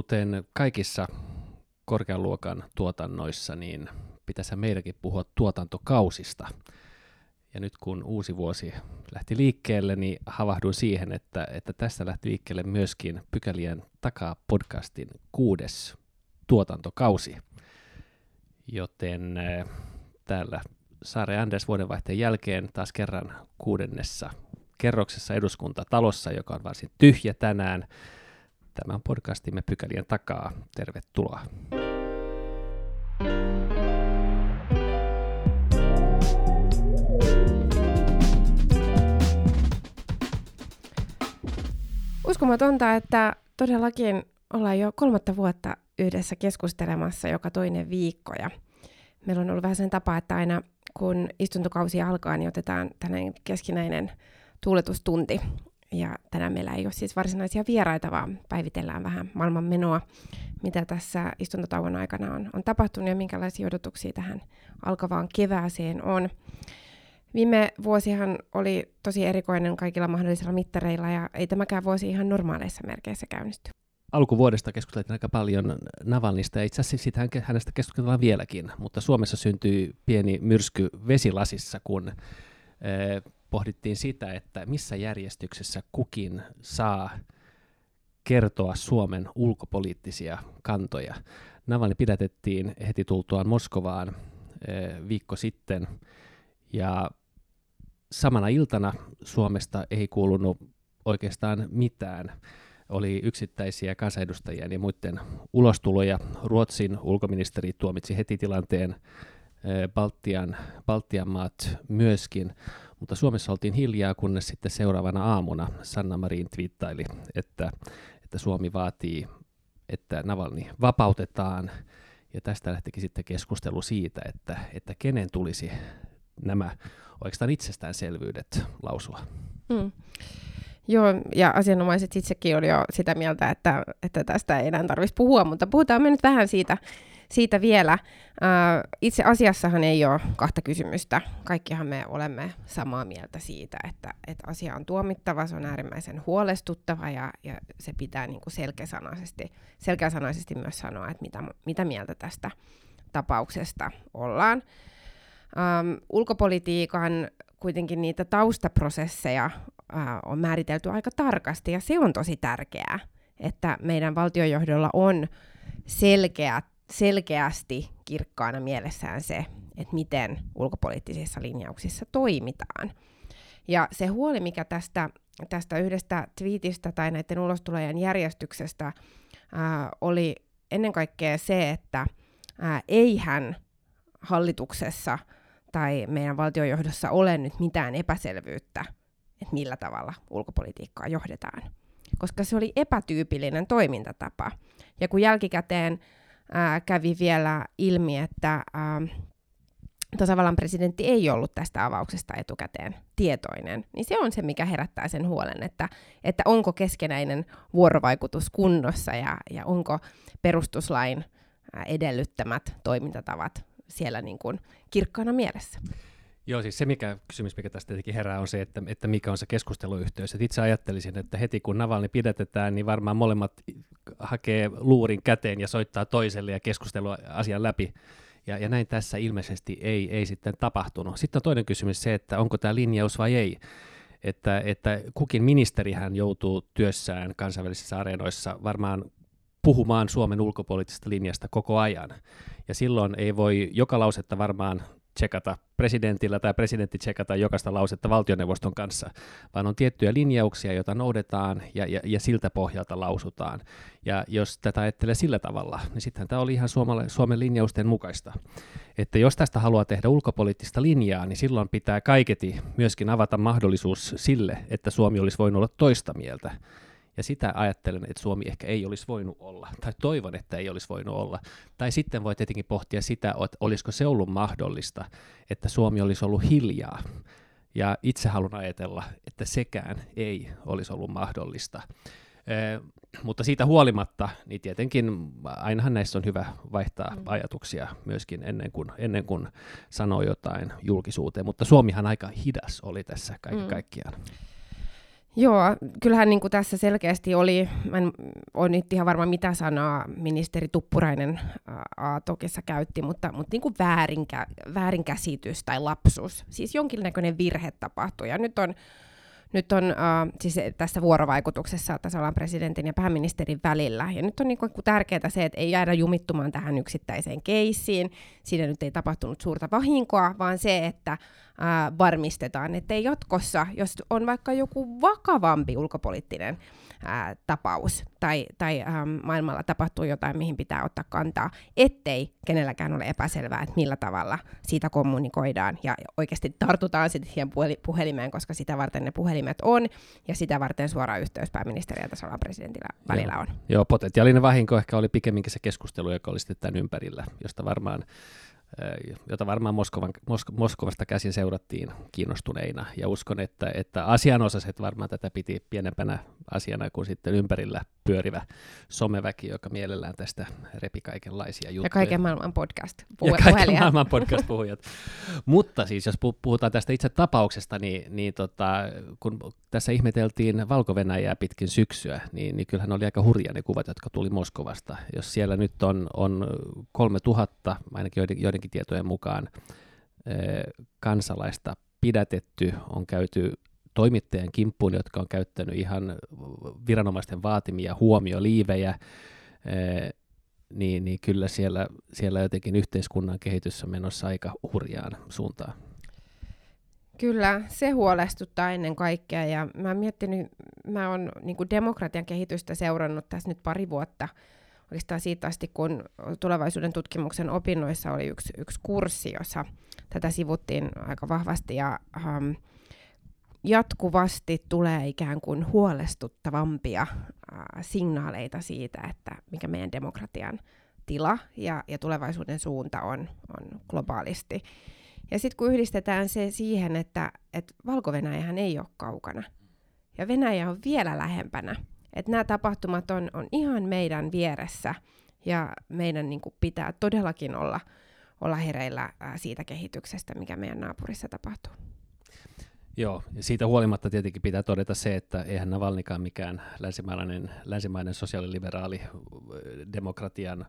kuten kaikissa korkean luokan tuotannoissa, niin pitäisi meidänkin puhua tuotantokausista. Ja nyt kun uusi vuosi lähti liikkeelle, niin havahduin siihen, että, että tästä lähti liikkeelle myöskin Pykälien takaa podcastin kuudes tuotantokausi. Joten äh, täällä Saare Anders vuodenvaihteen jälkeen taas kerran kuudennessa kerroksessa eduskuntatalossa, joka on varsin tyhjä tänään. Tämän podcastimme Pykälien takaa. Tervetuloa. Uskomatonta, että todellakin ollaan jo kolmatta vuotta yhdessä keskustelemassa joka toinen viikko. Ja meillä on ollut vähän sen tapa, että aina kun istuntokausi alkaa, niin otetaan tänään keskinäinen tuuletustunti. Ja tänään meillä ei ole siis varsinaisia vieraita, vaan päivitellään vähän maailman menoa, mitä tässä istuntotauon aikana on, on tapahtunut ja minkälaisia odotuksia tähän alkavaan kevääseen on. Viime vuosihan oli tosi erikoinen kaikilla mahdollisilla mittareilla ja ei tämäkään vuosi ihan normaaleissa merkeissä käynnisty. Alkuvuodesta keskusteltiin aika paljon Navalnista ja itse asiassa siitä hänestä keskustellaan vieläkin, mutta Suomessa syntyi pieni myrsky vesilasissa, kun eh, pohdittiin sitä, että missä järjestyksessä kukin saa kertoa Suomen ulkopoliittisia kantoja. Navalny pidätettiin heti tultuaan Moskovaan eh, viikko sitten ja samana iltana Suomesta ei kuulunut oikeastaan mitään. Oli yksittäisiä kansanedustajia ja muiden ulostuloja. Ruotsin ulkoministeri tuomitsi heti tilanteen, Baltian, Baltian maat myöskin, mutta Suomessa oltiin hiljaa, kunnes sitten seuraavana aamuna Sanna Marin twiittaili, että, että Suomi vaatii, että Navalni vapautetaan, ja tästä lähtikin sitten keskustelu siitä, että, että kenen tulisi nämä oikeastaan itsestäänselvyydet lausua. Mm. Joo, ja asianomaiset itsekin oli jo sitä mieltä, että, että tästä ei enää tarvitsisi puhua, mutta puhutaan me nyt vähän siitä, siitä vielä. Uh, itse asiassahan ei ole kahta kysymystä. Kaikkihan me olemme samaa mieltä siitä, että, että asia on tuomittava, se on äärimmäisen huolestuttava ja, ja se pitää niin kuin selkeäsanaisesti, selkeäsanaisesti myös sanoa, että mitä, mitä mieltä tästä tapauksesta ollaan. Um, ulkopolitiikan kuitenkin niitä taustaprosesseja uh, on määritelty aika tarkasti, ja se on tosi tärkeää, että meidän valtiojohdolla on selkeä, selkeästi kirkkaana mielessään se, että miten ulkopoliittisissa linjauksissa toimitaan. Ja se huoli, mikä tästä, tästä yhdestä twiitistä tai näiden ulostulojen järjestyksestä uh, oli ennen kaikkea se, että uh, eihän hallituksessa – tai meidän valtiojohdossa ole nyt mitään epäselvyyttä, että millä tavalla ulkopolitiikkaa johdetaan. Koska se oli epätyypillinen toimintatapa. Ja kun jälkikäteen ää, kävi vielä ilmi, että ää, tasavallan presidentti ei ollut tästä avauksesta etukäteen tietoinen, niin se on se, mikä herättää sen huolen, että, että onko keskenäinen vuorovaikutus kunnossa ja, ja onko perustuslain edellyttämät toimintatavat siellä niin kuin kirkkaana mielessä. Joo, siis se mikä kysymys, mikä tästä tietenkin herää, on se, että, että mikä on se keskusteluyhteys. Et itse ajattelisin, että heti kun Navalni pidätetään, niin varmaan molemmat hakee luurin käteen ja soittaa toiselle ja keskustelua asian läpi. Ja, ja näin tässä ilmeisesti ei, ei sitten tapahtunut. Sitten on toinen kysymys se, että onko tämä linjaus vai ei. Että, että kukin ministerihän joutuu työssään kansainvälisissä areenoissa varmaan puhumaan Suomen ulkopoliittisesta linjasta koko ajan. Ja silloin ei voi joka lausetta varmaan tsekata presidentillä tai presidentti tsekata jokaista lausetta valtioneuvoston kanssa, vaan on tiettyjä linjauksia, joita noudetaan ja, ja, ja siltä pohjalta lausutaan. Ja jos tätä ajattelee sillä tavalla, niin sittenhän tämä oli ihan Suomalle, Suomen linjausten mukaista. Että jos tästä haluaa tehdä ulkopoliittista linjaa, niin silloin pitää kaiketi myöskin avata mahdollisuus sille, että Suomi olisi voinut olla toista mieltä. Ja sitä ajattelen, että Suomi ehkä ei olisi voinut olla, tai toivon, että ei olisi voinut olla. Tai sitten voi tietenkin pohtia sitä, että olisiko se ollut mahdollista, että Suomi olisi ollut hiljaa. Ja itse haluan ajatella, että sekään ei olisi ollut mahdollista. Eh, mutta siitä huolimatta, niin tietenkin ainahan näissä on hyvä vaihtaa mm. ajatuksia myöskin ennen kuin, ennen kuin sanoo jotain julkisuuteen, mutta Suomihan aika hidas oli tässä kaiken mm. kaikkiaan. Joo, kyllähän niin kuin tässä selkeästi oli, mä en ole nyt ihan varma mitä sanaa ministeri Tuppurainen Aatokissa käytti, mutta, mutta niin kuin väärinkä, väärinkäsitys tai lapsus, siis jonkinnäköinen virhe tapahtui. Ja nyt on nyt on uh, siis tässä vuorovaikutuksessa tasavallan presidentin ja pääministerin välillä. Ja nyt on niin kuin tärkeää se, että ei jäädä jumittumaan tähän yksittäiseen keissiin. Siinä nyt ei tapahtunut suurta vahinkoa, vaan se, että uh, varmistetaan, että ei jatkossa, jos on vaikka joku vakavampi ulkopoliittinen ää, tapaus tai, tai ähm, maailmalla tapahtuu jotain, mihin pitää ottaa kantaa, ettei kenelläkään ole epäselvää, että millä tavalla siitä kommunikoidaan ja oikeasti tartutaan sitten siihen puhelimeen, koska sitä varten ne puhelimet on ja sitä varten suora yhteys pääministeriä ja tasavallan presidentillä välillä on. Joo, potentiaalinen vahinko ehkä oli pikemminkin se keskustelu, joka oli sitten tämän ympärillä, josta varmaan jota varmaan Moskovan, Mosk- Moskovasta käsin seurattiin kiinnostuneina. Ja uskon, että, että asianosaiset varmaan tätä piti pienempänä asiana kuin sitten ympärillä pyörivä someväki, joka mielellään tästä repi kaikenlaisia juttuja. Ja kaiken maailman podcast puhujat. Ja kaiken maailman podcast puhujat. Mutta siis jos puhutaan tästä itse tapauksesta, niin, niin tota, kun tässä ihmeteltiin valko pitkin syksyä, niin, niin kyllähän oli aika hurja ne kuvat, jotka tuli Moskovasta. Jos siellä nyt on, on 3000, ainakin joiden, joidenkin tietojen mukaan, kansalaista pidätetty, on käyty toimittajan kimppuun, jotka on käyttänyt ihan viranomaisten vaatimia huomioliivejä, niin, niin kyllä siellä, siellä jotenkin yhteiskunnan kehitys on menossa aika hurjaan suuntaan. Kyllä, se huolestuttaa ennen kaikkea ja mä oon miettinyt, mä oon niin demokratian kehitystä seurannut tässä nyt pari vuotta, oikeastaan siitä asti, kun tulevaisuuden tutkimuksen opinnoissa oli yksi, yksi kurssi, jossa tätä sivuttiin aika vahvasti ja um, jatkuvasti tulee ikään kuin huolestuttavampia äh, signaaleita siitä, että mikä meidän demokratian tila ja, ja tulevaisuuden suunta on, on globaalisti. Ja sitten kun yhdistetään se siihen, että, että valko ei ole kaukana ja Venäjä on vielä lähempänä, että nämä tapahtumat on, on ihan meidän vieressä ja meidän niin kuin, pitää todellakin olla, olla hereillä ää, siitä kehityksestä, mikä meidän naapurissa tapahtuu. Joo, ja siitä huolimatta tietenkin pitää todeta se, että eihän Navalnikaan mikään länsimainen, länsimainen sosiaaliliberaali demokratian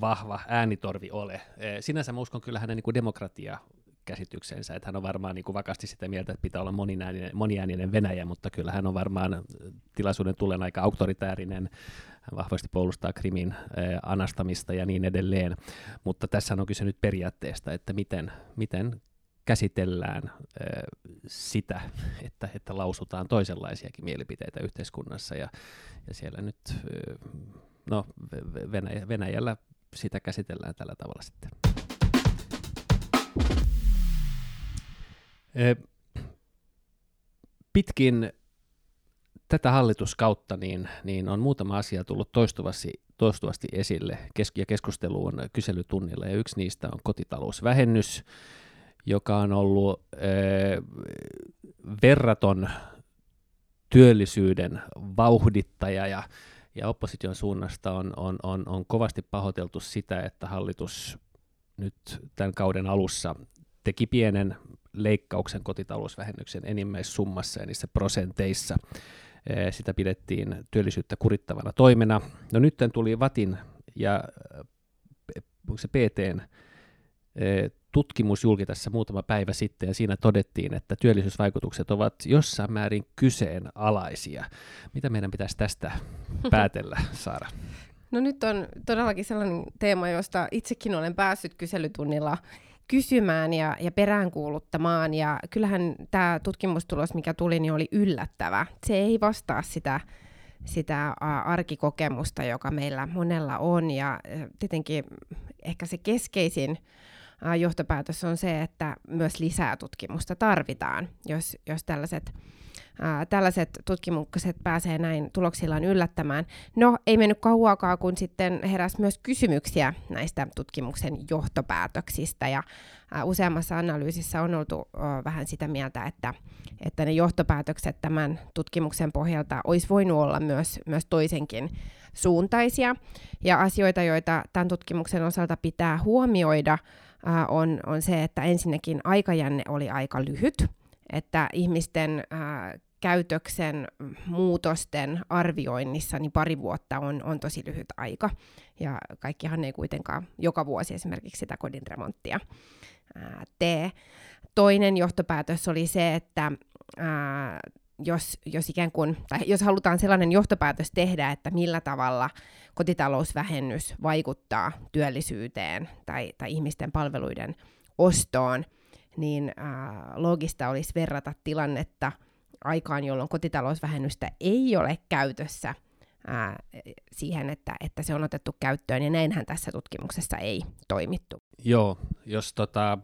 vahva äänitorvi ole. Sinänsä mä uskon kyllä hänen niin kuin demokratia käsityksensä, että hän on varmaan niin kuin vakaasti sitä mieltä, että pitää olla moniääninen, moniääninen Venäjä, mutta kyllä hän on varmaan tilaisuuden tullen aika auktoritäärinen, hän vahvasti puolustaa Krimin anastamista ja niin edelleen, mutta tässä on kyse nyt periaatteesta, että miten, miten käsitellään sitä, että, että lausutaan toisenlaisiakin mielipiteitä yhteiskunnassa. Ja, ja siellä nyt no, Venäjä, Venäjällä sitä käsitellään tällä tavalla sitten. Pitkin tätä hallituskautta niin, niin on muutama asia tullut toistuvasti, toistuvasti esille kes- ja keskusteluun kyselytunnilla, ja yksi niistä on kotitalousvähennys, joka on ollut äh, verraton työllisyyden vauhdittaja. Ja, ja opposition suunnasta on, on, on, on kovasti pahoiteltu sitä, että hallitus nyt tämän kauden alussa teki pienen leikkauksen kotitalousvähennyksen enimmäissummassa ja niissä prosenteissa. Sitä pidettiin työllisyyttä kurittavana toimena. No nyt tuli Vatin ja onko se PTn tutkimus julki tässä muutama päivä sitten, ja siinä todettiin, että työllisyysvaikutukset ovat jossain määrin kyseenalaisia. Mitä meidän pitäisi tästä päätellä, Saara? No nyt on todellakin sellainen teema, josta itsekin olen päässyt kyselytunnilla kysymään ja, ja peräänkuuluttamaan, ja kyllähän tämä tutkimustulos, mikä tuli, niin oli yllättävä. Se ei vastaa sitä sitä arkikokemusta, joka meillä monella on. Ja tietenkin ehkä se keskeisin johtopäätös on se, että myös lisää tutkimusta tarvitaan, jos, jos tällaiset ää, tällaiset tutkimukset pääsee näin tuloksillaan yllättämään. No, ei mennyt kauaakaan, kun sitten heräsi myös kysymyksiä näistä tutkimuksen johtopäätöksistä, ja ää, useammassa analyysissä on oltu ää, vähän sitä mieltä, että, että ne johtopäätökset tämän tutkimuksen pohjalta olisi voinut olla myös, myös toisenkin suuntaisia, ja asioita, joita tämän tutkimuksen osalta pitää huomioida, on, on se, että ensinnäkin aikajänne oli aika lyhyt, että ihmisten käytöksen muutosten arvioinnissa niin pari vuotta on, on tosi lyhyt aika. Ja kaikkihan ei kuitenkaan joka vuosi esimerkiksi sitä kodin remonttia ää, tee. Toinen johtopäätös oli se, että ää, jos, jos, ikään kuin, tai jos halutaan sellainen johtopäätös tehdä, että millä tavalla kotitalousvähennys vaikuttaa työllisyyteen tai, tai ihmisten palveluiden ostoon, niin ää, logista olisi verrata tilannetta aikaan, jolloin kotitalousvähennystä ei ole käytössä ää, siihen, että, että se on otettu käyttöön, ja näinhän tässä tutkimuksessa ei toimittu. Joo, jos tota,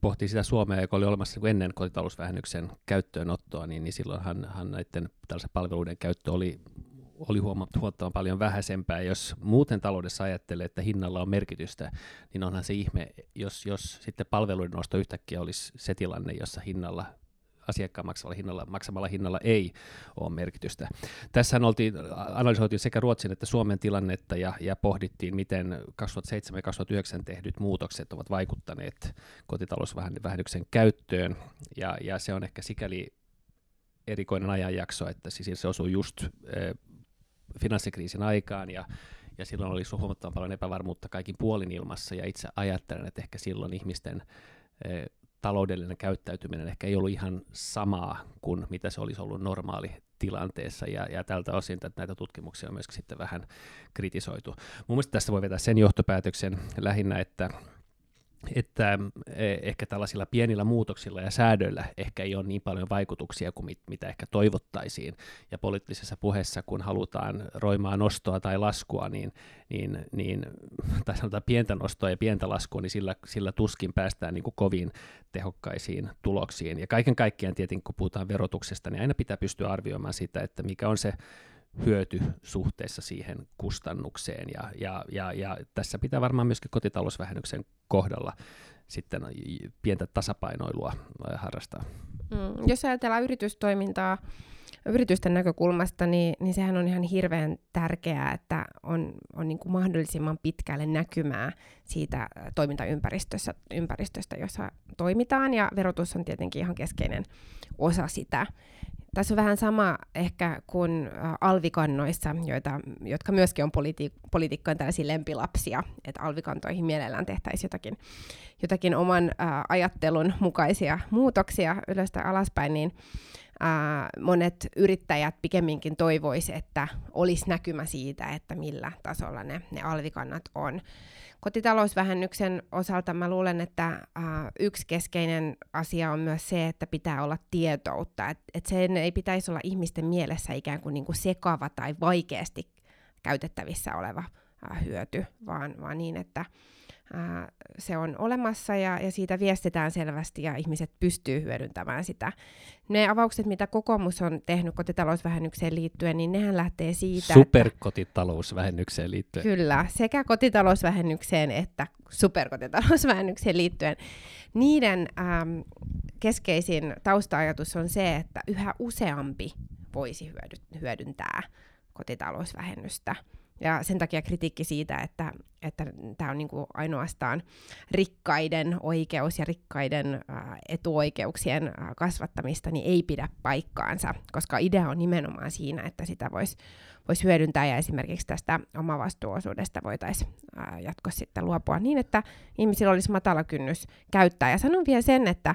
pohtii sitä Suomea, joka oli olemassa niin ennen kotitalousvähennyksen käyttöönottoa, niin, niin silloinhan näiden tällaisen palveluiden käyttö oli oli huomattavan paljon vähäisempää. Jos muuten taloudessa ajattelee, että hinnalla on merkitystä, niin onhan se ihme, jos, jos sitten palveluiden nosto yhtäkkiä olisi se tilanne, jossa hinnalla asiakkaan maksamalla hinnalla, maksamalla hinnalla ei ole merkitystä. Tässä oltiin, analysoitiin sekä Ruotsin että Suomen tilannetta ja, ja pohdittiin, miten 2007 ja 2009 tehdyt muutokset ovat vaikuttaneet kotitalousvähennyksen käyttöön, ja, ja se on ehkä sikäli erikoinen ajanjakso, että siis se osuu just finanssikriisin aikaan ja, ja silloin oli huomattavan paljon epävarmuutta kaikin puolin ilmassa ja itse ajattelen, että ehkä silloin ihmisten taloudellinen käyttäytyminen ehkä ei ollut ihan samaa kuin mitä se olisi ollut normaali tilanteessa, ja, ja tältä osin että näitä tutkimuksia on myöskin sitten vähän kritisoitu. Mun mielestä tässä voi vetää sen johtopäätöksen lähinnä, että että e, ehkä tällaisilla pienillä muutoksilla ja säädöillä ehkä ei ole niin paljon vaikutuksia kuin mit, mitä ehkä toivottaisiin. Ja poliittisessa puheessa, kun halutaan roimaa nostoa tai laskua, niin, niin, niin tai sanotaan pientä nostoa ja pientä laskua, niin sillä, sillä tuskin päästään niin kuin kovin tehokkaisiin tuloksiin. Ja kaiken kaikkiaan tietenkin, kun puhutaan verotuksesta, niin aina pitää pystyä arvioimaan sitä, että mikä on se hyöty suhteessa siihen kustannukseen. Ja, ja, ja, ja tässä pitää varmaan myöskin kotitalousvähennyksen kohdalla sitten pientä tasapainoilua harrastaa. Mm, jos ajatellaan yritystoimintaa yritysten näkökulmasta, niin, niin sehän on ihan hirveän tärkeää, että on, on niin kuin mahdollisimman pitkälle näkymää siitä toimintaympäristöstä, ympäristöstä, jossa toimitaan, ja verotus on tietenkin ihan keskeinen osa sitä. Tässä on vähän sama ehkä kuin alvikannoissa, joita, jotka myöskin on politi- poliitikkojen tällaisia lempilapsia, että alvikantoihin mielellään tehtäisiin jotakin, jotakin oman ä, ajattelun mukaisia muutoksia ylös tai alaspäin, niin ä, monet yrittäjät pikemminkin toivoisivat, että olisi näkymä siitä, että millä tasolla ne, ne alvikannat on. Kotitalousvähennyksen osalta mä luulen, että äh, yksi keskeinen asia on myös se, että pitää olla tietoutta. Että et sen ei pitäisi olla ihmisten mielessä ikään kuin, niin kuin sekava tai vaikeasti käytettävissä oleva äh, hyöty, vaan, vaan niin, että se on olemassa ja, ja siitä viestitään selvästi ja ihmiset pystyy hyödyntämään sitä. Ne avaukset, mitä kokoomus on tehnyt kotitalousvähennykseen liittyen, niin nehän lähtee siitä, Superkotitalousvähennykseen että, liittyen. Kyllä, sekä kotitalousvähennykseen että superkotitalousvähennykseen liittyen. Niiden äm, keskeisin tausta-ajatus on se, että yhä useampi voisi hyödyntää kotitalousvähennystä. Ja sen takia kritiikki siitä, että että tämä on niinku ainoastaan rikkaiden oikeus ja rikkaiden ä, etuoikeuksien ä, kasvattamista, niin ei pidä paikkaansa, koska idea on nimenomaan siinä, että sitä voisi vois hyödyntää ja esimerkiksi tästä omavastuuosuudesta voitaisiin jatkossa sitten luopua niin, että ihmisillä olisi matala kynnys käyttää. Ja sanon vielä sen, että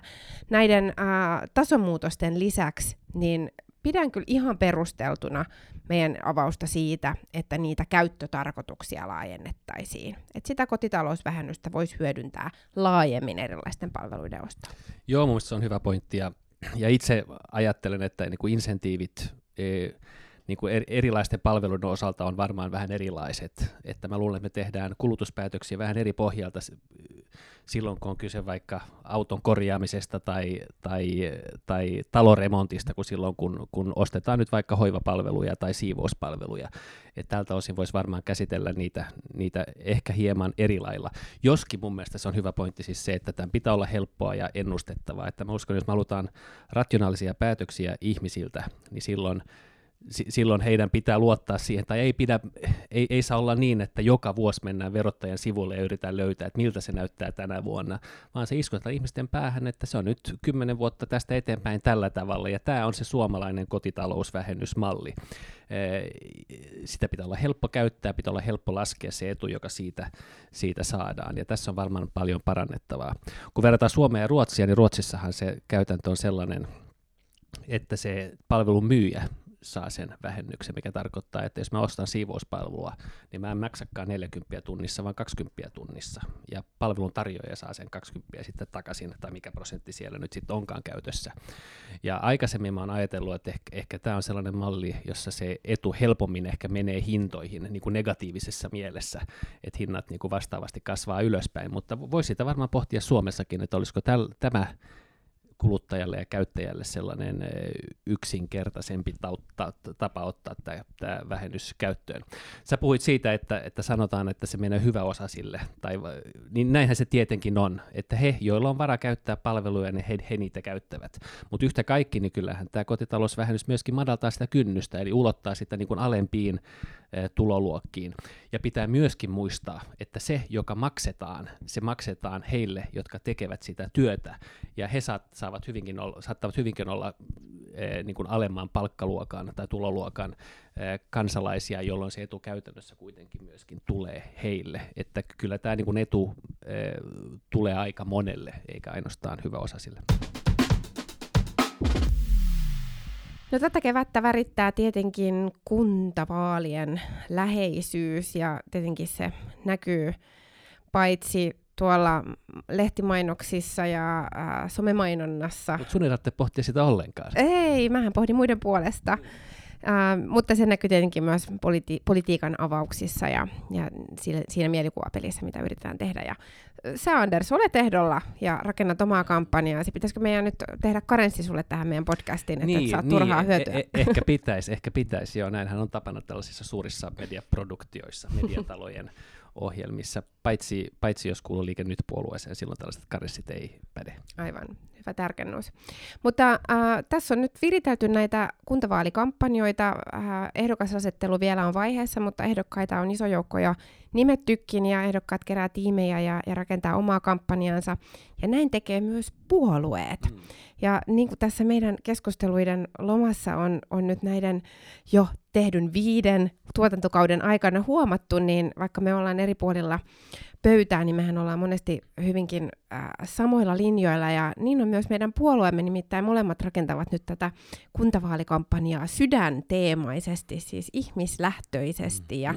näiden ä, tasomuutosten lisäksi niin pidän kyllä ihan perusteltuna meidän avausta siitä, että niitä käyttötarkoituksia laajennettaisiin. Että sitä kotitalousvähennystä voisi hyödyntää laajemmin erilaisten palveluiden ostoon. Joo, mun se on hyvä pointti. Ja, ja itse ajattelen, että niin kuin insentiivit e, niin kuin erilaisten palveluiden osalta on varmaan vähän erilaiset. Että mä luulen, että me tehdään kulutuspäätöksiä vähän eri pohjalta silloin, kun on kyse vaikka auton korjaamisesta tai, tai, tai taloremontista, kuin silloin, kun, kun ostetaan nyt vaikka hoivapalveluja tai siivouspalveluja. Että tältä osin voisi varmaan käsitellä niitä, niitä ehkä hieman eri lailla. Joskin mun mielestä se on hyvä pointti siis se, että tämän pitää olla helppoa ja ennustettavaa. Että mä uskon, että jos me halutaan rationaalisia päätöksiä ihmisiltä, niin silloin silloin heidän pitää luottaa siihen, tai ei, pidä, ei, ei saa olla niin, että joka vuosi mennään verottajan sivulle ja yritetään löytää, että miltä se näyttää tänä vuonna, vaan se iskotetaan ihmisten päähän, että se on nyt kymmenen vuotta tästä eteenpäin tällä tavalla, ja tämä on se suomalainen kotitalousvähennysmalli. Sitä pitää olla helppo käyttää, pitää olla helppo laskea se etu, joka siitä, siitä saadaan, ja tässä on varmaan paljon parannettavaa. Kun verrataan Suomea ja Ruotsia, niin Ruotsissahan se käytäntö on sellainen, että se palvelun myyjä saa sen vähennyksen, mikä tarkoittaa, että jos mä ostan siivouspalvelua, niin mä en maksakaan 40 tunnissa, vaan 20 tunnissa. Ja palvelun tarjoaja saa sen 20 sitten takaisin, tai mikä prosentti siellä nyt sitten onkaan käytössä. Ja aikaisemmin mä oon ajatellut, että ehkä, ehkä tämä on sellainen malli, jossa se etu helpommin ehkä menee hintoihin niin kuin negatiivisessa mielessä, että hinnat niin kuin vastaavasti kasvaa ylöspäin. Mutta voisi sitä varmaan pohtia Suomessakin, että olisiko täl, tämä kuluttajalle ja käyttäjälle sellainen eh, yksinkertaisempi tapa ottaa tämä, tämä vähennys käyttöön. Sä puhuit siitä, että, että sanotaan, että se menee hyvä osa sille, tai, niin näinhän se tietenkin on, että he, joilla on vara käyttää palveluja, niin he, he niitä käyttävät. Mutta yhtä kaikki, niin kyllähän tämä kotitalousvähennys myöskin madaltaa sitä kynnystä, eli ulottaa sitä niin kuin alempiin tuloluokkiin. Ja pitää myöskin muistaa, että se, joka maksetaan, se maksetaan heille, jotka tekevät sitä työtä, ja he saavat hyvinkin olla, saattavat hyvinkin olla niin kuin alemman palkkaluokan tai tuloluokan kansalaisia, jolloin se etu käytännössä kuitenkin myöskin tulee heille. Että kyllä tämä niin kuin etu tulee aika monelle, eikä ainoastaan hyvä osa sille. No tätä kevättä värittää tietenkin kuntavaalien läheisyys ja tietenkin se näkyy paitsi tuolla lehtimainoksissa ja äh, somemainonnassa. Mutta sun ei tarvitse pohtia sitä ollenkaan. Ei, mähän pohdin muiden puolesta. Uh, mutta se näkyy tietenkin myös politi- politiikan avauksissa ja, ja siinä, siinä mielikuvapelissä, mitä yritetään tehdä. Ja sä Anders, olet ehdolla ja rakennat omaa kampanjaa. Se pitäisikö meidän nyt tehdä karenssi sulle tähän meidän podcastiin, että niin, et saat niin, turhaa e- hyötyä? E- ehkä pitäisi, ehkä pitäisi. Joo, näinhän on tapana tällaisissa suurissa mediaproduktioissa, mediatalojen ohjelmissa, paitsi, paitsi jos kuuluu liike nyt puolueeseen, silloin tällaiset karessit ei päde. Aivan, hyvä tärkennys. Mutta äh, tässä on nyt viritelty näitä kuntavaalikampanjoita. Äh, ehdokasasettelu vielä on vaiheessa, mutta ehdokkaita on iso joukko jo nimettykin ja ehdokkaat kerää tiimejä ja, ja rakentaa omaa kampanjaansa. Ja näin tekee myös puolueet. Mm. Ja niin kuin tässä meidän keskusteluiden lomassa on, on nyt näiden jo tehdyn viiden tuotantokauden aikana huomattu, niin vaikka me ollaan eri puolilla pöytää, niin mehän ollaan monesti hyvinkin äh, samoilla linjoilla ja niin on myös meidän puolueemme, nimittäin molemmat rakentavat nyt tätä kuntavaalikampanjaa sydänteemaisesti, siis ihmislähtöisesti ja,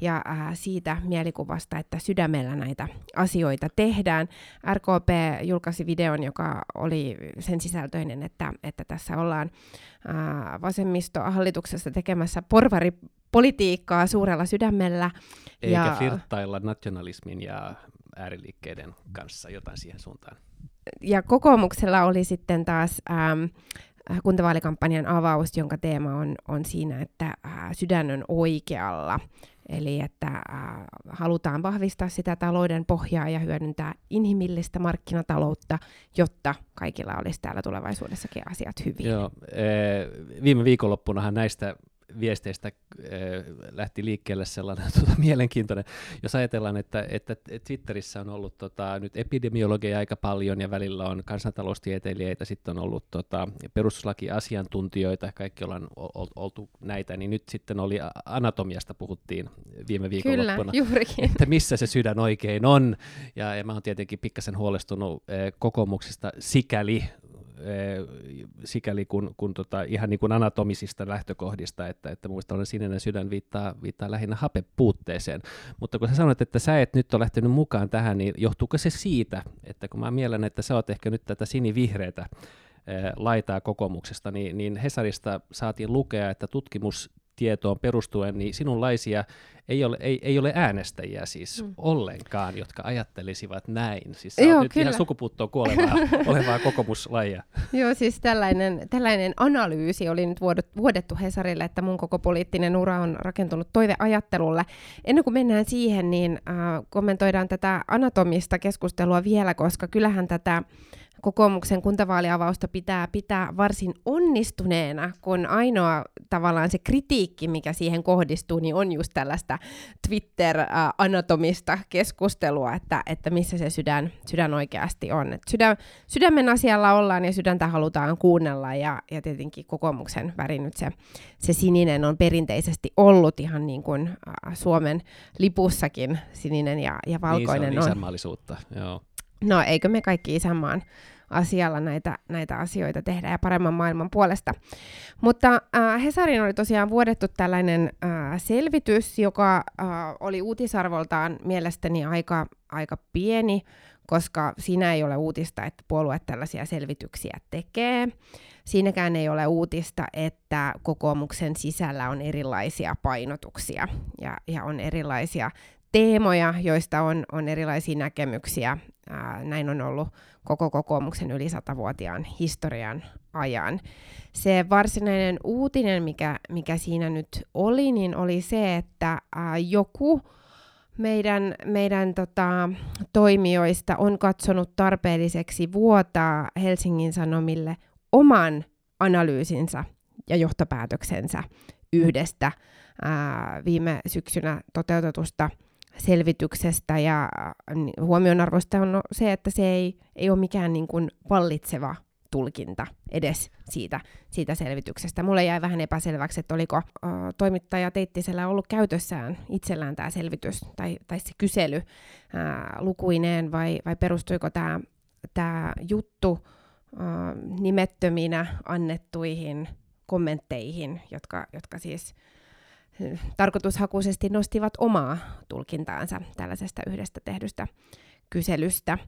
ja äh, siitä mielikuvasta, että sydämellä näitä asioita tehdään. RKP julkaisi videon, joka oli sen sisältöinen, että, että tässä ollaan äh, vasemmistohallituksessa tekemässä porvari politiikkaa suurella sydämellä. Eikä ja... flirttailla nationalismin ja ääriliikkeiden kanssa jotain siihen suuntaan. Ja kokoomuksella oli sitten taas ähm, kuntavaalikampanjan avaus, jonka teema on, on siinä, että äh, sydän on oikealla. Eli että äh, halutaan vahvistaa sitä talouden pohjaa ja hyödyntää inhimillistä markkinataloutta, jotta kaikilla olisi täällä tulevaisuudessakin asiat hyvin. Joo, e, viime viikonloppunahan näistä viesteistä äh, lähti liikkeelle sellainen tuota, mielenkiintoinen. Jos ajatellaan, että, että Twitterissä on ollut tota, nyt epidemiologia aika paljon ja välillä on kansantaloustieteilijöitä, sitten on ollut tota, perustuslakiasiantuntijoita, kaikki ollaan oltu näitä, niin nyt sitten oli anatomiasta puhuttiin viime viikonloppuna, Kyllä, että missä se sydän oikein on. Ja, ja mä oon tietenkin pikkasen huolestunut eh, kokoomuksesta sikäli, sikäli kun, kun tota, ihan niin kuin anatomisista lähtökohdista, että, että muista on sininen sydän viittaa, viittaa lähinnä hapepuutteeseen. Mutta kun sä sanoit, että sä et nyt ole lähtenyt mukaan tähän, niin johtuuko se siitä, että kun mä mielen, että sä oot ehkä nyt tätä sinivihreätä eh, laitaa kokoomuksesta, niin, niin Hesarista saatiin lukea, että tutkimus tietoon perustuen, niin sinunlaisia ei ole, ei, ei ole äänestäjiä siis mm. ollenkaan, jotka ajattelisivat näin. Siis Joo, nyt kyllä. ihan sukupuuttoon kuolevaa olevaa kokoomuslajia. Joo, siis tällainen, tällainen analyysi oli nyt vuodettu Hesarille, että mun koko poliittinen ura on rakentunut toiveajattelulle. Ennen kuin mennään siihen, niin äh, kommentoidaan tätä anatomista keskustelua vielä, koska kyllähän tätä kokoomuksen kuntavaaliavausta pitää pitää varsin onnistuneena, kun ainoa tavallaan se kritiikki, mikä siihen kohdistuu, niin on just tällaista Twitter-anatomista keskustelua, että, että missä se sydän, sydän oikeasti on. Et sydän, sydämen asialla ollaan ja sydäntä halutaan kuunnella ja, ja tietenkin kokoomuksen väri nyt se, se sininen on perinteisesti ollut ihan niin kuin Suomen lipussakin sininen ja, ja valkoinen niin se on. on. joo. No eikö me kaikki isänmaan asialla näitä, näitä asioita tehdä ja paremman maailman puolesta. Mutta äh, Hesarin oli tosiaan vuodettu tällainen äh, selvitys, joka äh, oli uutisarvoltaan mielestäni aika, aika pieni, koska siinä ei ole uutista, että puolue tällaisia selvityksiä tekee. Siinäkään ei ole uutista, että kokoomuksen sisällä on erilaisia painotuksia ja, ja on erilaisia teemoja, joista on, on erilaisia näkemyksiä. Ää, näin on ollut koko kokoomuksen yli satavuotiaan historian ajan. Se varsinainen uutinen, mikä, mikä siinä nyt oli, niin oli se, että ää, joku meidän, meidän tota, toimijoista on katsonut tarpeelliseksi vuotaa Helsingin Sanomille oman analyysinsä ja johtopäätöksensä yhdestä ää, viime syksynä toteutetusta selvityksestä ja huomionarvoista on se, että se ei, ei ole mikään niin kuin vallitseva tulkinta edes siitä, siitä selvityksestä. Mulle jäi vähän epäselväksi, että oliko uh, toimittaja Teittisellä ollut käytössään itsellään tämä selvitys tai, tai se kysely uh, lukuineen vai, vai perustuiko tämä tää juttu uh, nimettöminä annettuihin kommentteihin, jotka, jotka siis tarkoitushakuisesti nostivat omaa tulkintaansa tällaisesta yhdestä tehdystä kyselystä.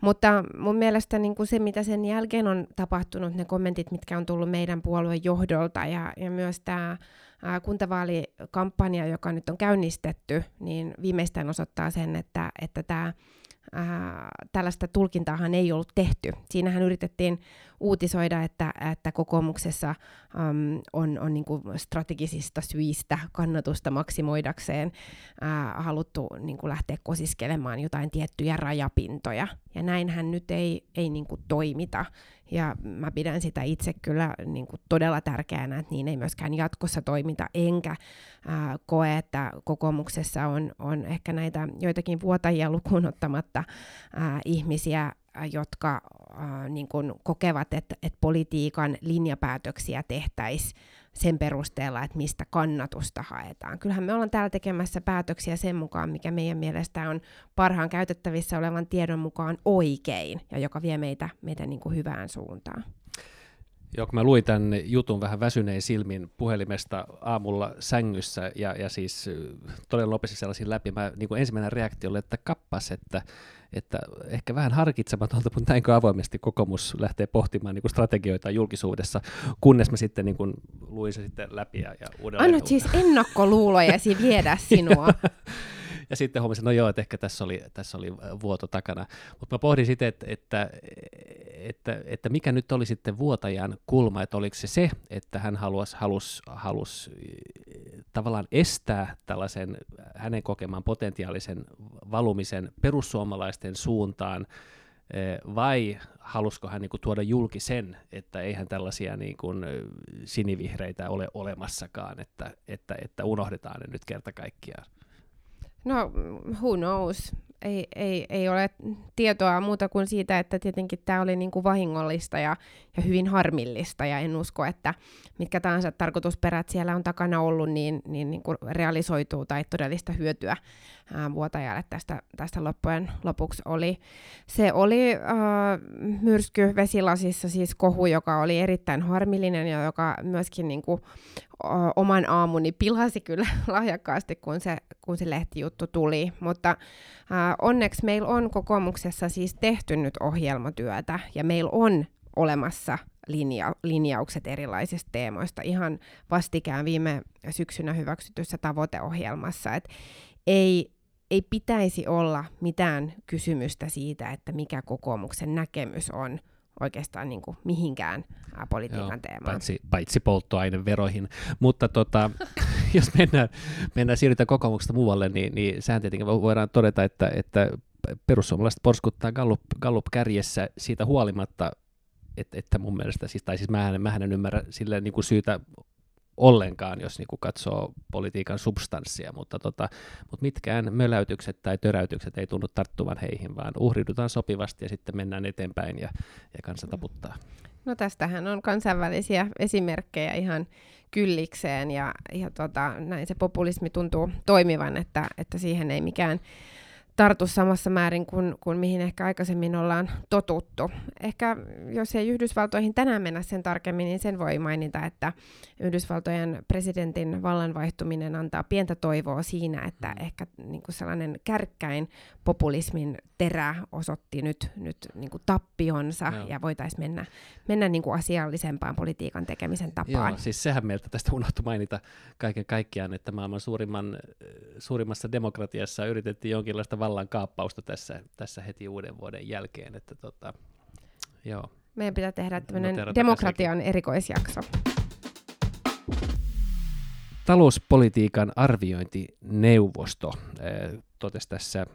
Mutta mun mielestä niin kuin se, mitä sen jälkeen on tapahtunut, ne kommentit, mitkä on tullut meidän puolueen johdolta ja, ja myös tämä kuntavaalikampanja, joka nyt on käynnistetty, niin viimeistään osoittaa sen, että, että tämä ää, tällaista tulkintaahan ei ollut tehty. Siinähän yritettiin uutisoida, että, että kokoomuksessa äm, on, on niin strategisista syistä kannatusta maksimoidakseen ää, haluttu niin kuin lähteä kosiskelemaan jotain tiettyjä rajapintoja. Ja näinhän nyt ei, ei niin toimita. Ja mä pidän sitä itse kyllä niin kuin todella tärkeänä, että niin ei myöskään jatkossa toimita, enkä ää, koe, että kokoomuksessa on, on ehkä näitä joitakin vuotajia lukuun ottamatta ää, ihmisiä, jotka äh, niin kun kokevat, että, että politiikan linjapäätöksiä tehtäisiin sen perusteella, että mistä kannatusta haetaan. Kyllähän me ollaan täällä tekemässä päätöksiä sen mukaan, mikä meidän mielestä on parhaan käytettävissä olevan tiedon mukaan oikein ja joka vie meitä, meitä niin kuin hyvään suuntaan. Joo, kun mä luin tämän jutun vähän väsynein silmin puhelimesta aamulla sängyssä ja, ja siis todella nopeasti sellaisin läpi, mä, niin kuin ensimmäinen reaktio oli, että kappas, että, että ehkä vähän harkitsematonta, mutta näinkö avoimesti kokoomus lähtee pohtimaan niin kuin strategioita julkisuudessa, kunnes mä sitten niin kuin, luin se sitten läpi ja, ja uudelleen. Annat siis ennakkoluulojasi viedä sinua. ja sitten huomasin, no joo, että ehkä tässä oli, tässä oli vuoto takana. Mutta mä pohdin sitten, että, että, että, että mikä nyt oli sitten vuotajan kulma, että oliko se se, että hän halusi, halusi, halusi tavallaan estää tällaisen hänen kokemaan potentiaalisen valumisen perussuomalaisten suuntaan, vai halusko hän niin kuin, tuoda julki sen, että eihän tällaisia niin kuin, sinivihreitä ole olemassakaan, että, että, että unohdetaan ne nyt kerta kaikkiaan? No, who knows? Ei, ei, ei ole tietoa muuta kuin siitä, että tietenkin tämä oli niin kuin vahingollista ja, ja hyvin harmillista, ja en usko, että mitkä tahansa tarkoitusperät siellä on takana ollut, niin, niin, niin kuin realisoituu tai todellista hyötyä ää, vuotajalle tästä, tästä loppujen lopuksi oli. Se oli ää, myrsky vesilasissa, siis kohu, joka oli erittäin harmillinen ja joka myöskin niin kuin, oman aamuni pilasi kyllä lahjakkaasti, kun se, kun se lehtijuttu tuli. Mutta ää, onneksi meillä on kokoomuksessa siis tehty nyt ohjelmatyötä ja meillä on olemassa linja, linjaukset erilaisista teemoista ihan vastikään viime syksynä hyväksytyssä tavoiteohjelmassa. Et ei, ei pitäisi olla mitään kysymystä siitä, että mikä kokoomuksen näkemys on oikeastaan niin kuin mihinkään politiikan Joo, teemaan. Paitsi, paitsi polttoaineveroihin. Mutta tota, jos mennään, mennään siirrytään kokoomuksesta muualle, niin, niin sehän tietenkin voidaan todeta, että, että perussuomalaiset porskuttaa Gallup, Gallup kärjessä siitä huolimatta, että, että mun mielestä, siis, tai siis mä en, en ymmärrä sille niin kuin syytä ollenkaan, jos niin katsoo politiikan substanssia, mutta, tota, mutta mitkään möläytykset tai töräytykset ei tunnu tarttuvan heihin, vaan uhriudutaan sopivasti ja sitten mennään eteenpäin ja, ja kansa taputtaa. No tästähän on kansainvälisiä esimerkkejä ihan kyllikseen ja, ja tota, näin se populismi tuntuu toimivan, että, että siihen ei mikään tartu samassa määrin kuin, kuin mihin ehkä aikaisemmin ollaan totuttu. Ehkä jos ei Yhdysvaltoihin tänään mennä sen tarkemmin, niin sen voi mainita, että Yhdysvaltojen presidentin vallanvaihtuminen antaa pientä toivoa siinä, että mm. ehkä niin kuin sellainen kärkkäin populismin terä osoitti nyt, nyt niin kuin tappionsa Joo. ja voitaisiin mennä, mennä niin kuin asiallisempaan politiikan tekemisen tapaan. Joo, siis sehän meiltä tästä unohtui mainita kaiken kaikkiaan, että maailman suurimman, suurimmassa demokratiassa yritettiin jonkinlaista vallan kaappausta tässä, tässä heti uuden vuoden jälkeen. Että tota, joo. Meidän pitää tehdä tämmöinen demokratian erikoisjakso. Talouspolitiikan arviointineuvosto eh, totesi tässä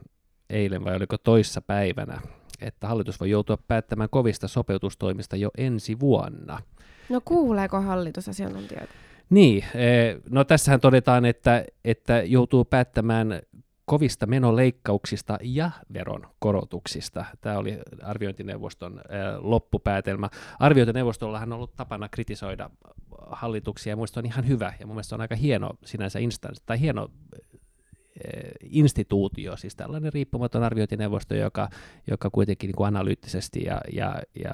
eilen vai oliko toissa päivänä, että hallitus voi joutua päättämään kovista sopeutustoimista jo ensi vuonna. No kuuleeko hallitus asiantuntijoita? Niin, eh, no tässähän todetaan, että, että joutuu päättämään kovista menoleikkauksista ja veron korotuksista. Tämä oli arviointineuvoston loppupäätelmä. Arviointineuvostollahan on ollut tapana kritisoida hallituksia, ja minusta on ihan hyvä, ja mun on aika hieno sinänsä instanssi, tai hieno instituutio, siis tällainen riippumaton arviointineuvosto, joka, joka kuitenkin niin kuin analyyttisesti ja, ja, ja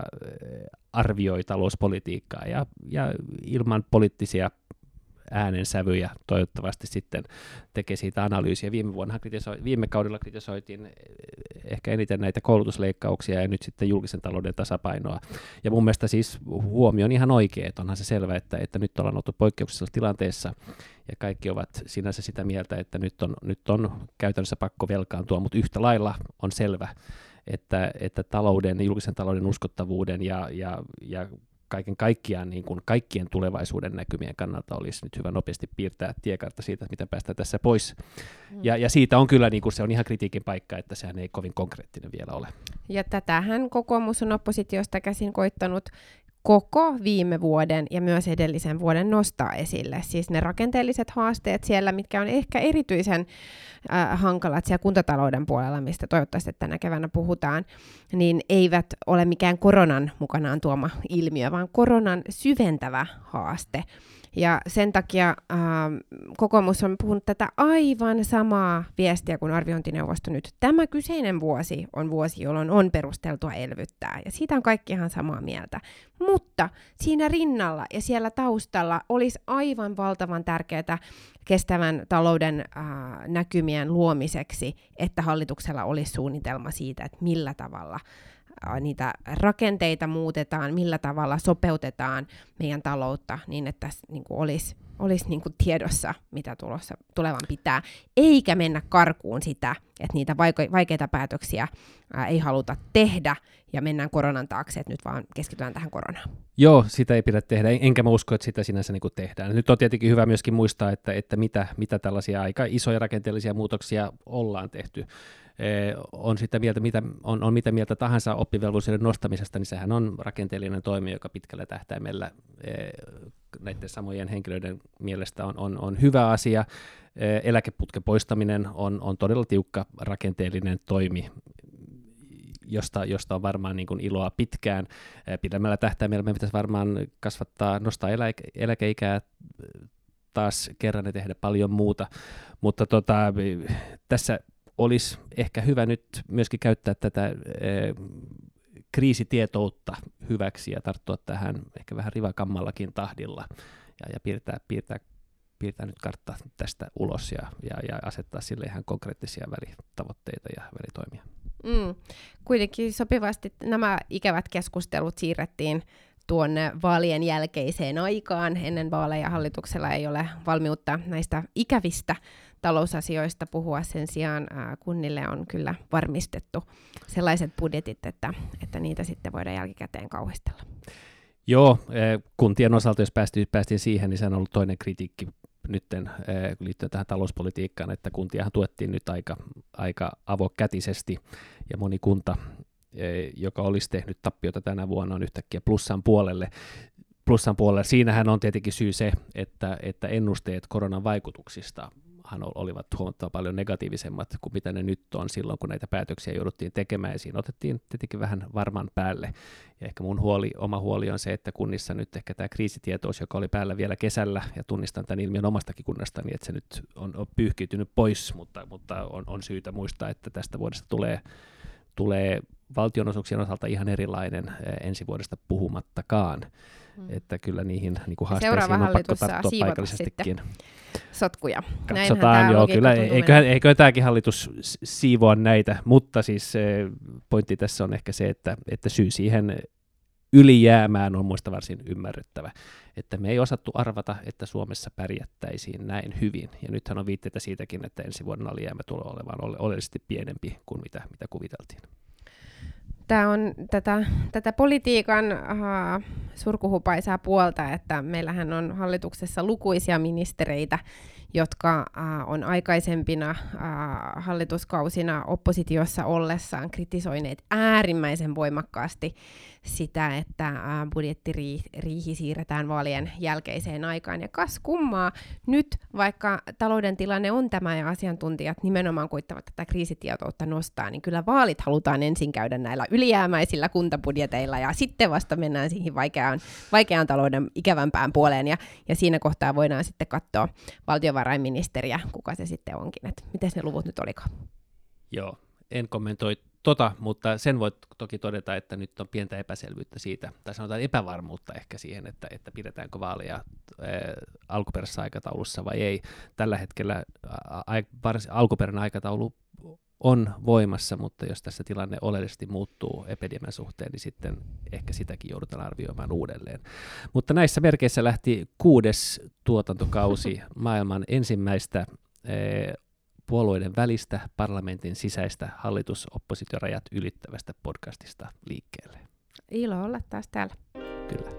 arvioi talouspolitiikkaa ja, ja ilman poliittisia äänensävyjä toivottavasti sitten tekee siitä analyysiä. Viime, vuonna kritisoi, viime kaudella kritisoitiin ehkä eniten näitä koulutusleikkauksia ja nyt sitten julkisen talouden tasapainoa. Ja mun mielestä siis huomio on ihan oikea, että onhan se selvä, että, että nyt ollaan oltu poikkeuksellisessa tilanteessa ja kaikki ovat sinänsä sitä mieltä, että nyt on, nyt on käytännössä pakko velkaantua, mutta yhtä lailla on selvä, että, että talouden, julkisen talouden uskottavuuden ja, ja, ja kaiken kaikkiaan niin kuin kaikkien tulevaisuuden näkymien kannalta olisi nyt hyvä nopeasti piirtää tiekartta siitä, että miten päästään tässä pois. Mm. Ja, ja siitä on kyllä, niin kuin se on ihan kritiikin paikka, että sehän ei kovin konkreettinen vielä ole. Ja tätähän kokoomus on oppositiosta käsin koittanut koko viime vuoden ja myös edellisen vuoden nostaa esille. Siis ne rakenteelliset haasteet siellä, mitkä on ehkä erityisen äh, hankalat siellä kuntatalouden puolella, mistä toivottavasti tänä keväänä puhutaan, niin eivät ole mikään koronan mukanaan tuoma ilmiö, vaan koronan syventävä haaste. Ja sen takia äh, kokoomus on puhunut tätä aivan samaa viestiä kuin arviointineuvosto nyt. Tämä kyseinen vuosi on vuosi, jolloin on perusteltua elvyttää, ja siitä on kaikki ihan samaa mieltä. Mutta siinä rinnalla ja siellä taustalla olisi aivan valtavan tärkeää kestävän talouden äh, näkymien luomiseksi, että hallituksella olisi suunnitelma siitä, että millä tavalla niitä rakenteita muutetaan, millä tavalla sopeutetaan meidän taloutta niin, että tässä niin kuin olisi, olisi niin kuin tiedossa, mitä tulossa, tulevan pitää, eikä mennä karkuun sitä, että niitä vaikeita päätöksiä ää, ei haluta tehdä ja mennään koronan taakse, että nyt vaan keskitytään tähän koronaan. Joo, sitä ei pidä tehdä, enkä mä usko, että sitä sinänsä niin kuin tehdään. Nyt on tietenkin hyvä myöskin muistaa, että, että mitä, mitä tällaisia aika isoja rakenteellisia muutoksia ollaan tehty on sitä mieltä, mitä, on, on mitä mieltä tahansa oppivelvollisuuden nostamisesta, niin sehän on rakenteellinen toimi, joka pitkällä tähtäimellä näiden samojen henkilöiden mielestä on, on, on hyvä asia. Eläkeputken poistaminen on, on todella tiukka rakenteellinen toimi, josta, josta on varmaan niin kuin iloa pitkään. Pidemmällä tähtäimellä meidän pitäisi varmaan kasvattaa, nostaa eläke, eläkeikää taas kerran ja tehdä paljon muuta, mutta tota, tässä olisi ehkä hyvä nyt myöskin käyttää tätä kriisitietoutta hyväksi ja tarttua tähän ehkä vähän rivakammallakin tahdilla ja, ja piirtää, piirtää, piirtää nyt kartta tästä ulos ja, ja, ja asettaa sille ihan konkreettisia välitavoitteita ja välitoimia. Mm. Kuitenkin sopivasti nämä ikävät keskustelut siirrettiin tuonne vaalien jälkeiseen aikaan. Ennen vaaleja hallituksella ei ole valmiutta näistä ikävistä talousasioista puhua. Sen sijaan kunnille on kyllä varmistettu sellaiset budjetit, että, että niitä sitten voidaan jälkikäteen kauhistella. Joo, kuntien osalta, jos päästiin, päästiin siihen, niin se on ollut toinen kritiikki nytten liittyen tähän talouspolitiikkaan, että kuntiahan tuettiin nyt aika, aika avokätisesti, ja moni kunta, joka olisi tehnyt tappiota tänä vuonna, on yhtäkkiä plussan puolelle. Plussan puolelle. Siinähän on tietenkin syy se, että, että ennusteet koronan vaikutuksista olivat huomattavan paljon negatiivisemmat kuin mitä ne nyt on silloin, kun näitä päätöksiä jouduttiin tekemään, ja siinä otettiin tietenkin vähän varman päälle. Ja ehkä mun huoli, oma huoli on se, että kunnissa nyt ehkä tämä kriisitietous, joka oli päällä vielä kesällä, ja tunnistan tämän ilmiön omastakin kunnastani, että se nyt on, on pyyhkiytynyt pois, mutta, mutta on, on syytä muistaa, että tästä vuodesta tulee, tulee valtionosuuksien osalta ihan erilainen ensi vuodesta puhumattakaan. Mm. Että kyllä niihin niin kuin haasteisiin on pakko tarttua paikallisestikin. Sotkuja. Katsotaan, joo, kyllä. Eiköhän, eiköhän tämäkin hallitus siivoa näitä, mutta siis se pointti tässä on ehkä se, että, että syy siihen ylijäämään on muista varsin ymmärrettävä, että me ei osattu arvata, että Suomessa pärjättäisiin näin hyvin. Ja nythän on viitteitä siitäkin, että ensi vuonna alijäämä tulee olemaan oleellisesti pienempi kuin mitä, mitä kuviteltiin tämä on tätä, tätä politiikan uh, surkuhupaisaa puolta, että meillähän on hallituksessa lukuisia ministereitä, jotka uh, on aikaisempina uh, hallituskausina oppositiossa ollessaan kritisoineet äärimmäisen voimakkaasti sitä, että budjettiriihi siirretään vaalien jälkeiseen aikaan. Ja kas kummaa, nyt vaikka talouden tilanne on tämä ja asiantuntijat nimenomaan koittavat tätä kriisitietoutta nostaa, niin kyllä vaalit halutaan ensin käydä näillä ylijäämäisillä kuntabudjeteilla ja sitten vasta mennään siihen vaikeaan, vaikeaan talouden ikävämpään puoleen ja, ja siinä kohtaa voidaan sitten katsoa valtiovarainministeriä, kuka se sitten onkin, että miten ne luvut nyt olikaan. Joo, en kommentoi tota, mutta sen voit toki todeta, että nyt on pientä epäselvyyttä siitä, tai sanotaan epävarmuutta ehkä siihen, että, että pidetäänkö vaaleja ää, alkuperäisessä aikataulussa vai ei. Tällä hetkellä ää, alkuperäinen aikataulu on voimassa, mutta jos tässä tilanne oleellisesti muuttuu epidemian suhteen, niin sitten ehkä sitäkin joudutaan arvioimaan uudelleen. Mutta näissä merkeissä lähti kuudes tuotantokausi maailman ensimmäistä puolueiden välistä parlamentin sisäistä hallitus-oppositiorajat ylittävästä podcastista liikkeelle. Ilo olla taas täällä. Kyllä.